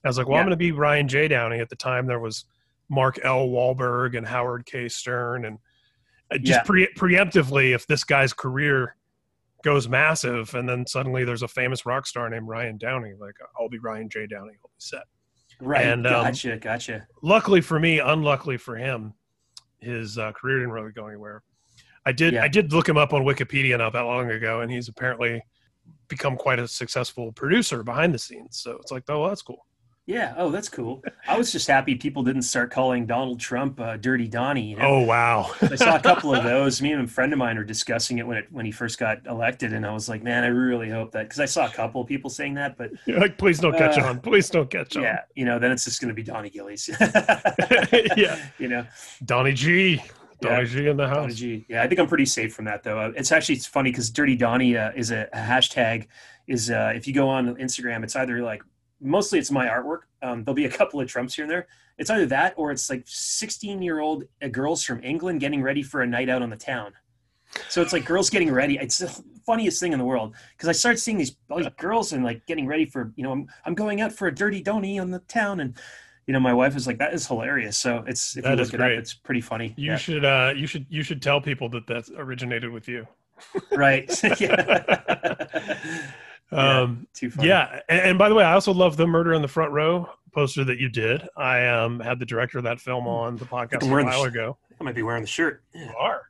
I was like, well, yeah. I'm going to be Ryan J. Downey. At the time, there was Mark L. Walberg and Howard K. Stern. And just yeah. pre- preemptively, if this guy's career goes massive and then suddenly there's a famous rock star named Ryan Downey, like, I'll be Ryan J. Downey. I'll be set. Right. And, um, gotcha. Gotcha. Luckily for me, unluckily for him, his uh, career didn't really go anywhere. I did. Yeah. I did look him up on Wikipedia not that long ago, and he's apparently become quite a successful producer behind the scenes. So it's like, oh, that's cool. Yeah. Oh, that's cool. I was just happy people didn't start calling Donald Trump uh, "Dirty Donnie." You know? Oh wow! I saw a couple of those. Me and a friend of mine were discussing it when it when he first got elected, and I was like, man, I really hope that because I saw a couple of people saying that, but You're like, please don't catch uh, on. Please don't catch on. Yeah, you know, then it's just going to be Donnie Gillies. yeah, you know, Donnie G. Donnie yeah, G in the house. Donnie G. Yeah, I think I'm pretty safe from that though. Uh, it's actually it's funny because Dirty Donnie uh, is a, a, hashtag. Is uh, if you go on Instagram, it's either like mostly it's my artwork. Um, there'll be a couple of Trumps here and there. It's either that or it's like 16 year old uh, girls from England getting ready for a night out on the town. So it's like girls getting ready. It's the funniest thing in the world because I started seeing these, girls and like getting ready for, you know, I'm, I'm going out for a dirty donny on the town and you know, my wife is like, "That is hilarious." So it's if That you look it great. up, it's pretty funny. You Yeah. should uh you should you should tell people that that originated with you. right? yeah. Yeah, Um Too funny. yeah, and, and by the way, I also love the Murder in the Front Row poster that you did. I um had the director of that film on the podcast a while sh- ago. I might be wearing the shirt. Yeah. You are.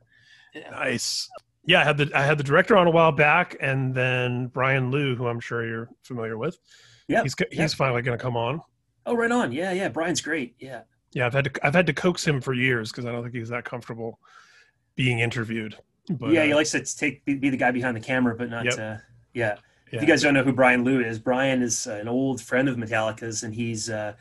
Yeah. Nice. Yeah, I had the I had the director on a while back, and then Brian Lew, who I'm sure you're familiar with. Yeah, he's he's finally going to come on. Oh, right on. Yeah, yeah. Brian's great. Yeah. Yeah, I've had to I've had to coax him for years because I don't think he's that comfortable being interviewed. But yeah, uh, he likes to take be, be the guy behind the camera, but not. Yep. Uh, yeah. Yeah. If you guys don't know who Brian Lew is, Brian is uh, an old friend of Metallica's, and he's uh,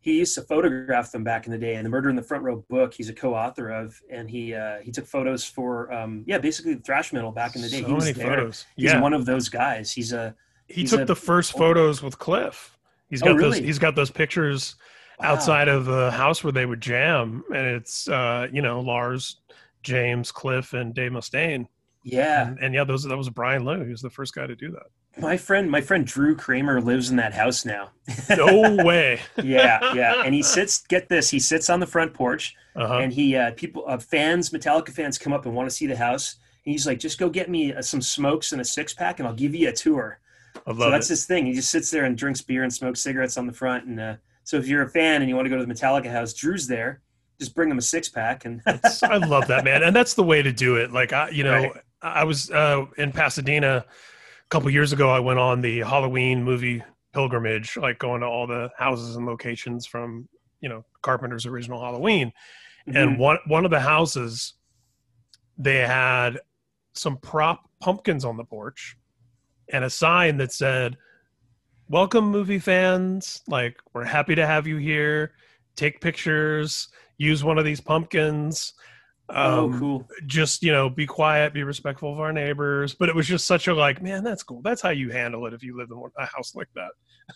he used to photograph them back in the day. And the Murder in the Front Row book, he's a co-author of, and he uh, he took photos for um, yeah, basically thrash metal back in the day. so he was many there. photos. He's yeah, one of those guys. He's a he he's took a- the first photos with Cliff. He's got those. really? He's got those pictures wow. outside of the house where they would jam, and it's uh, you know Lars, James, Cliff, and Dave Mustaine. Yeah, And, and yeah, those that was Brian Lew. He was the first guy to do that. my friend, my friend Drew Kramer lives in that house now. No way. yeah, yeah, and he sits. Get this, he sits on the front porch, Uh-huh. and he uh, people uh, fans, Metallica fans, come up and want to see the house. And he's like, just go get me uh, some smokes and a six pack, and I'll give you a tour. I love so that's it. his thing. He just sits there and drinks beer and smokes cigarettes on the front. And uh, so if you're a fan and you want to go to the Metallica house, Drew's there. Just bring him a six pack, and I love that man, and that's the way to do it. Like I, you know, Right. I was uh, in Pasadena a couple years ago. I went on the Halloween movie pilgrimage, like going to all the houses and locations from you know Carpenter's original Halloween. Mm-hmm. And one one of the houses, they had some prop pumpkins on the porch, and a sign that said, "Welcome, movie fans! Like we're happy to have you here. Take pictures. Use one of these pumpkins." Oh, Um, cool. just you know be quiet be respectful of our neighbors but it was just such a like man that's cool that's how you handle it if you live in a house like that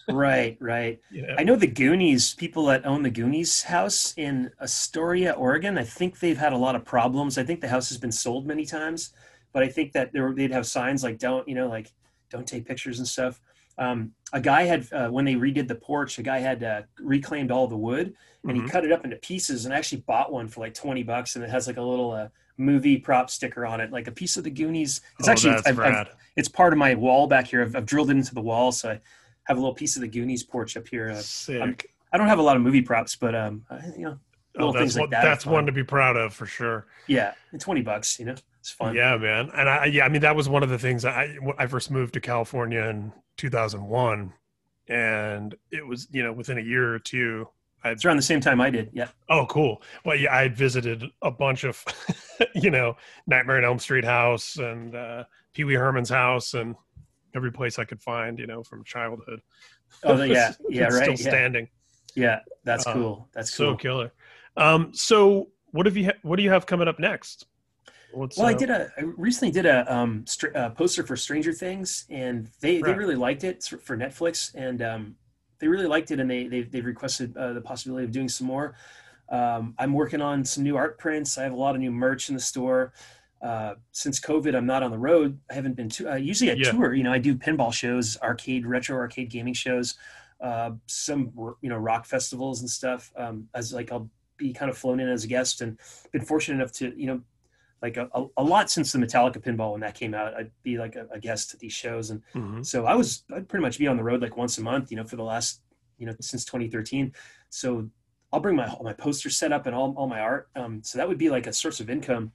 right, right. you know I know the Goonies, people that own the Goonies house in Astoria, Oregon. I think they've had a lot of problems. I think the house has been sold many times, but I think that there, they'd have signs like "Don't," you know, like "Don't take pictures" and stuff. Um, a guy had uh, when they redid the porch, a guy had uh, reclaimed all the wood and Mhm. he cut it up into pieces and actually bought one for like twenty bucks, and it has like a little uh, movie prop sticker on it, like a piece of the Goonies. It's oh, actually I've- I've- it's part of my wall back here. I've, I've drilled it into the wall, so I have a little piece of the Goonies porch up here. Uh, sick I don't have a lot of movie props, but um, I, you know, oh, little that's things like one, that that's one to be proud of for sure yeah, twenty bucks, you know, it's fun. yeah man and i yeah i mean that was one of the things i i first moved to california in 2001 and it was you know within a year or two i It's around the same time I did. Yeah, Oh, cool. Well, yeah, I visited a bunch of, you know, Nightmare on Elm Street house and uh, Pee Wee Herman's house and every place I could find, you know, from childhood. Oh, yeah, yeah, right, Still yeah. standing. yeah, that's Uh, cool. That's So cool. killer. Um, so what have you? Ha- what do you have coming up next? What's, well, I uh, did a I recently did a um str- uh, poster for Stranger Things, and they they really liked it for Netflix, and um, they really liked it, and they they they've requested uh, the possibility of doing some more. Um, I'm working on some new art prints. I have a lot of new merch in the store. Uh, since COVID, I'm not on the road. I haven't been to. Uh, usually, I Yeah. tour. You know, I do pinball shows, arcade, retro arcade gaming shows, uh, some you know rock festivals and stuff. Um, as like I'll be kind of flown in as a guest, and been fortunate enough to you know like a, a, a lot since the Metallica pinball when that came out. I'd be like a, a guest at these shows, and mhm. so I was I'd pretty much be on the road like once a month, you know, for the last you know since 2013. So I'll bring my all my poster set up and all, all my art. Um, so that would be like a source of income,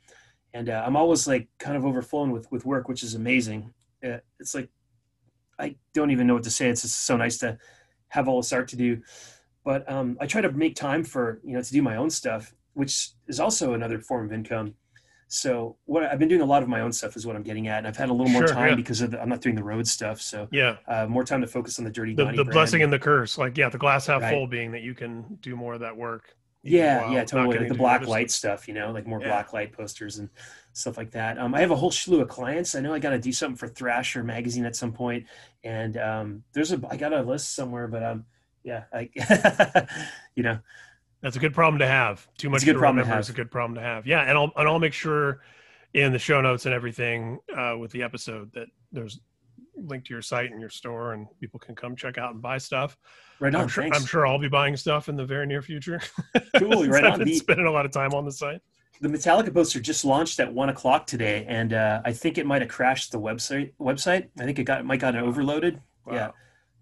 and uh, I'm always like kind of overflowing with with work, which is amazing. Uh, it's like I don't even know what to say. It's just so nice to have all this art to do, but um, I try to make time for you know to do my own stuff, which is also another form of income. So what I've been doing a lot of my own stuff is what I'm getting at, and I've had a little more Sure, time yeah. because of the, I'm not doing the road stuff, so Yeah, uh, more time to focus on the Dirty the, the blessing and the curse. Like, yeah, the glass half Right. full being that you can do more of that work. yeah, yeah, totally. Like the black light stuff. stuff, you know, like more Yeah. black light posters and stuff like that. Um, I have a whole slew of clients. I know I got to do something for Thrasher magazine at some point, and um, there's a I got a list somewhere, but um, yeah, I, you know, That's a good problem to have. Too much a good to problem to remember is a good problem to have. Yeah, and I'll and I'll make sure in the show notes and everything uh, with the episode that there's link to your site and your store, and people can come check out and buy stuff. Right on. I'm sure, thanks. I'm sure I'll be buying stuff in the very near future. Cool, right I've on. been The- spending a lot of time on the site. the Metallica poster just launched at one o'clock today, and uh, I think it might have crashed the website. Website. I think it got it might got overloaded. Wow. Yeah.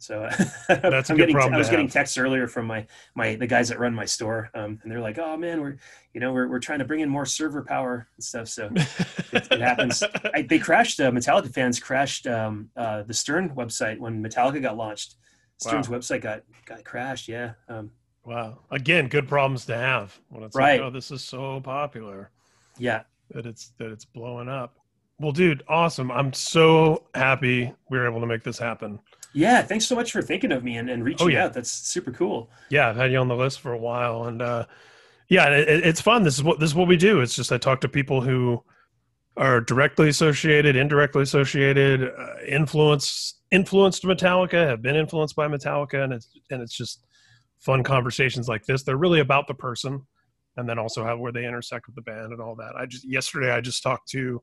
So That's a good getting, problem I was getting texts earlier from my my the guys that run my store, um, and they're like, "Oh man, we're you know we're, we're trying to bring in more server power and stuff." So it, it happens. I, they crashed. Uh, Metallica fans crashed um, uh, the Stern website when Metallica got launched. Stern's website got got crashed. Yeah. Um, wow. Again, good problems to have when it's Right. like, oh, this is so popular yeah. that it's that it's blowing up. Well, dude, awesome. I'm so happy we were able to make this happen. Yeah. Thanks so much for thinking of me and, and reaching Oh, yeah. out. That's super cool. yeah, I've had you on the list for a while, and uh, yeah, it, it- it's fun. This is what this is what we do. It's just I talk to people who are directly associated, indirectly associated, uh, influenced influenced Metallica, have been influenced by Metallica, and it's and it's just fun conversations like this. They're really about the person, and then also how where they intersect with the band and all that. I just yesterday I just talked to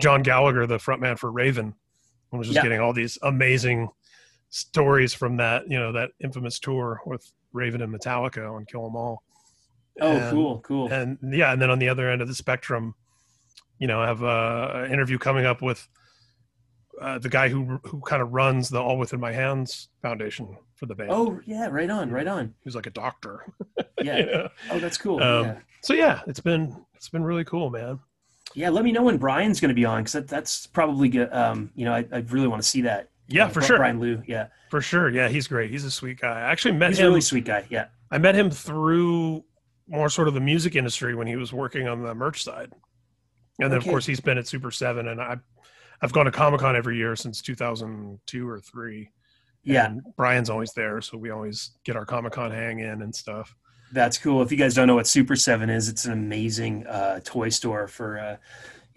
John Gallagher, the frontman for Raven, and was just Yeah. getting all these amazing stories from that you know that infamous tour with Raven and Metallica on Kill 'Em All. Oh, And- cool. Cool. And yeah, and then on the other end of the spectrum, you know, I have uh, an interview coming up with uh, the guy who who kind of runs the All Within My Hands Foundation for the band. Oh, yeah. Right on. Right on. who's like a doctor. Yeah. you know? Oh, that's cool. Um, yeah. So yeah, it's been it's been really cool, man. Yeah. Let me know when Brian's going to be on because that, that's probably good. Um, you know, I, I really want to see that. Yeah, Uh, for Bri- sure, Brian Lew. Yeah. for sure. Yeah, he's great. He's a sweet guy. I actually met He's a him. really sweet guy. Yeah. I met him through more sort of the music industry when he was working on the merch side. And then Okay. of course he's been at Super 7 and I I've gone to Comic-Con every year since 2002 or 3. Yeah. Brian's always there so we always get our Comic-Con hang in and stuff. That's cool. If you guys don't know what Super Seven is, it's an amazing uh, toy store for, uh,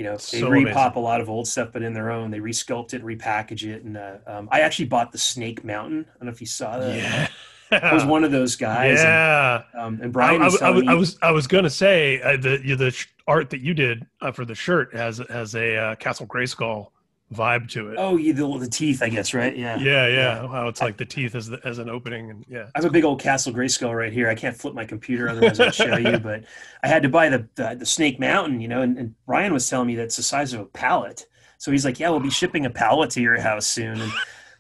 you know, they So repop a lot of old stuff, but in their own, they resculpt it, repackage it, and uh, um, I actually bought the Snake Mountain. I don't know if you saw that. yeah. I was one of those guys. yeah. And, um, and I, Brian I, was I, was- I was I was gonna say uh, the the art that you did uh, for the shirt has has a uh, Castle Grayskull vibe to it. oh, you, the, the teeth, I guess, right? Yeah. yeah, yeah. How it's like the teeth as the, as an opening and yeah. I have a big old Castle Grayskull right here. I can't flip my computer, otherwise I'll show you. But I had to buy the the, the Snake Mountain, you know. And, and Brian was telling me that's the size of a pallet. So he's like, "Yeah, we'll be shipping a pallet to your house soon." And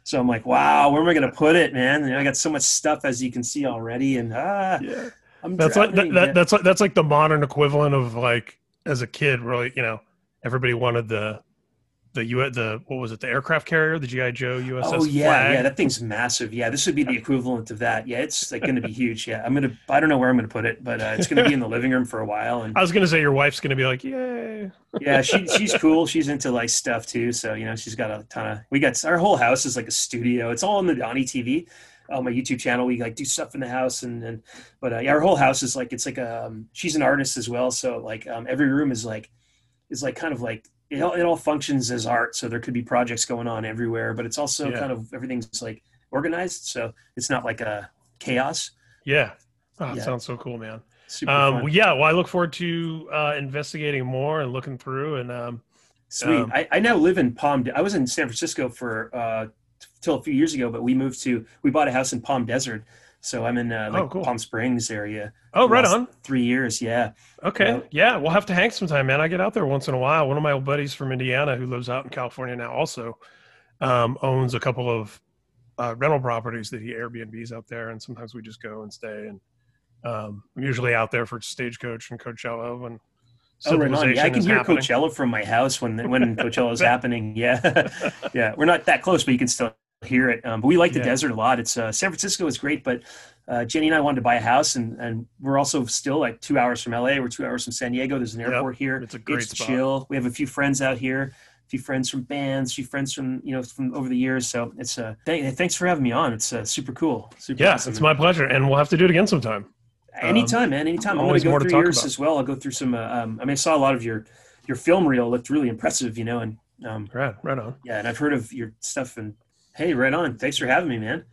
so I'm like, "Wow, where am I going to put it, man?" I got so much stuff as you can see already, and ah, Yeah. I'm That's like that, that, that's like that's like the modern equivalent of like as a kid, really, you know, everybody wanted the the U the what was it, the aircraft carrier, the GI Joe USS Oh yeah, Flagg. yeah, that thing's massive. Yeah, this would be the equivalent of that. Yeah, it's like going to be huge. Yeah, I'm gonna. I don't know where I'm gonna put it, but uh, it's gonna be in the living room for a while. And I was gonna say your wife's gonna be like, yay. yeah, she she's cool. She's into like stuff too. So you know, she's got a ton of. We got our whole house is like a studio. It's all on the Donnie TV, on my YouTube channel. We like do stuff in the house and and but uh, yeah, our whole house is like it's like um she's an artist as well. So like um every room is like is like kind of like it all, it all functions as art. So there could be projects going on everywhere, but it's also Yeah. kind of everything's like organized. So it's not like a chaos. Yeah. Oh, that Yeah. sounds so cool, man. Super Um, well, yeah, well, I look forward to uh, investigating more and looking through and um, Sweet. Um, I, I now live in Palm. I was in San Francisco for uh, till a few years ago, but we moved to we bought a house in Palm Desert, so I'm in uh, like Oh, cool. Palm Springs area. oh, right on. Three years, yeah. Okay. Yeah. Yeah, we'll have to hang sometime, man. I get out there once in a while. One of my old buddies from Indiana who lives out in California now also um, owns a couple of uh, rental properties that he Airbnbs out there. And sometimes we just go and stay. And um, I'm usually out there for Stagecoach and Coachella when Oh, right on. Yeah, I can hear happening. Coachella from my house when when Coachella is happening. Yeah, yeah. We're not that close, but you can still hear it. Um, but we like the Yeah. desert a lot. It's uh, San Francisco is great, but uh, Jenny and I wanted to buy a house, and and we're also still like two hours from LA. We're two hours from San Diego. There's an Yep. airport here. It's a great it's spot. chill. We have a few friends out here, a few friends from bands, a few friends from you know from over the years. So it's uh, th- thanks for having me on. It's uh, super cool. Super Yeah, awesome. it's my pleasure. And we'll have to do it again sometime. anytime, man. Anytime. I'm going to go through yours about. as well. I'll go through some. Uh, um, I mean, I saw a lot of your your film reel. Looked really impressive, you know, and um, Right, right on. yeah, and I've heard of your stuff. And hey, right on. Thanks for having me, man.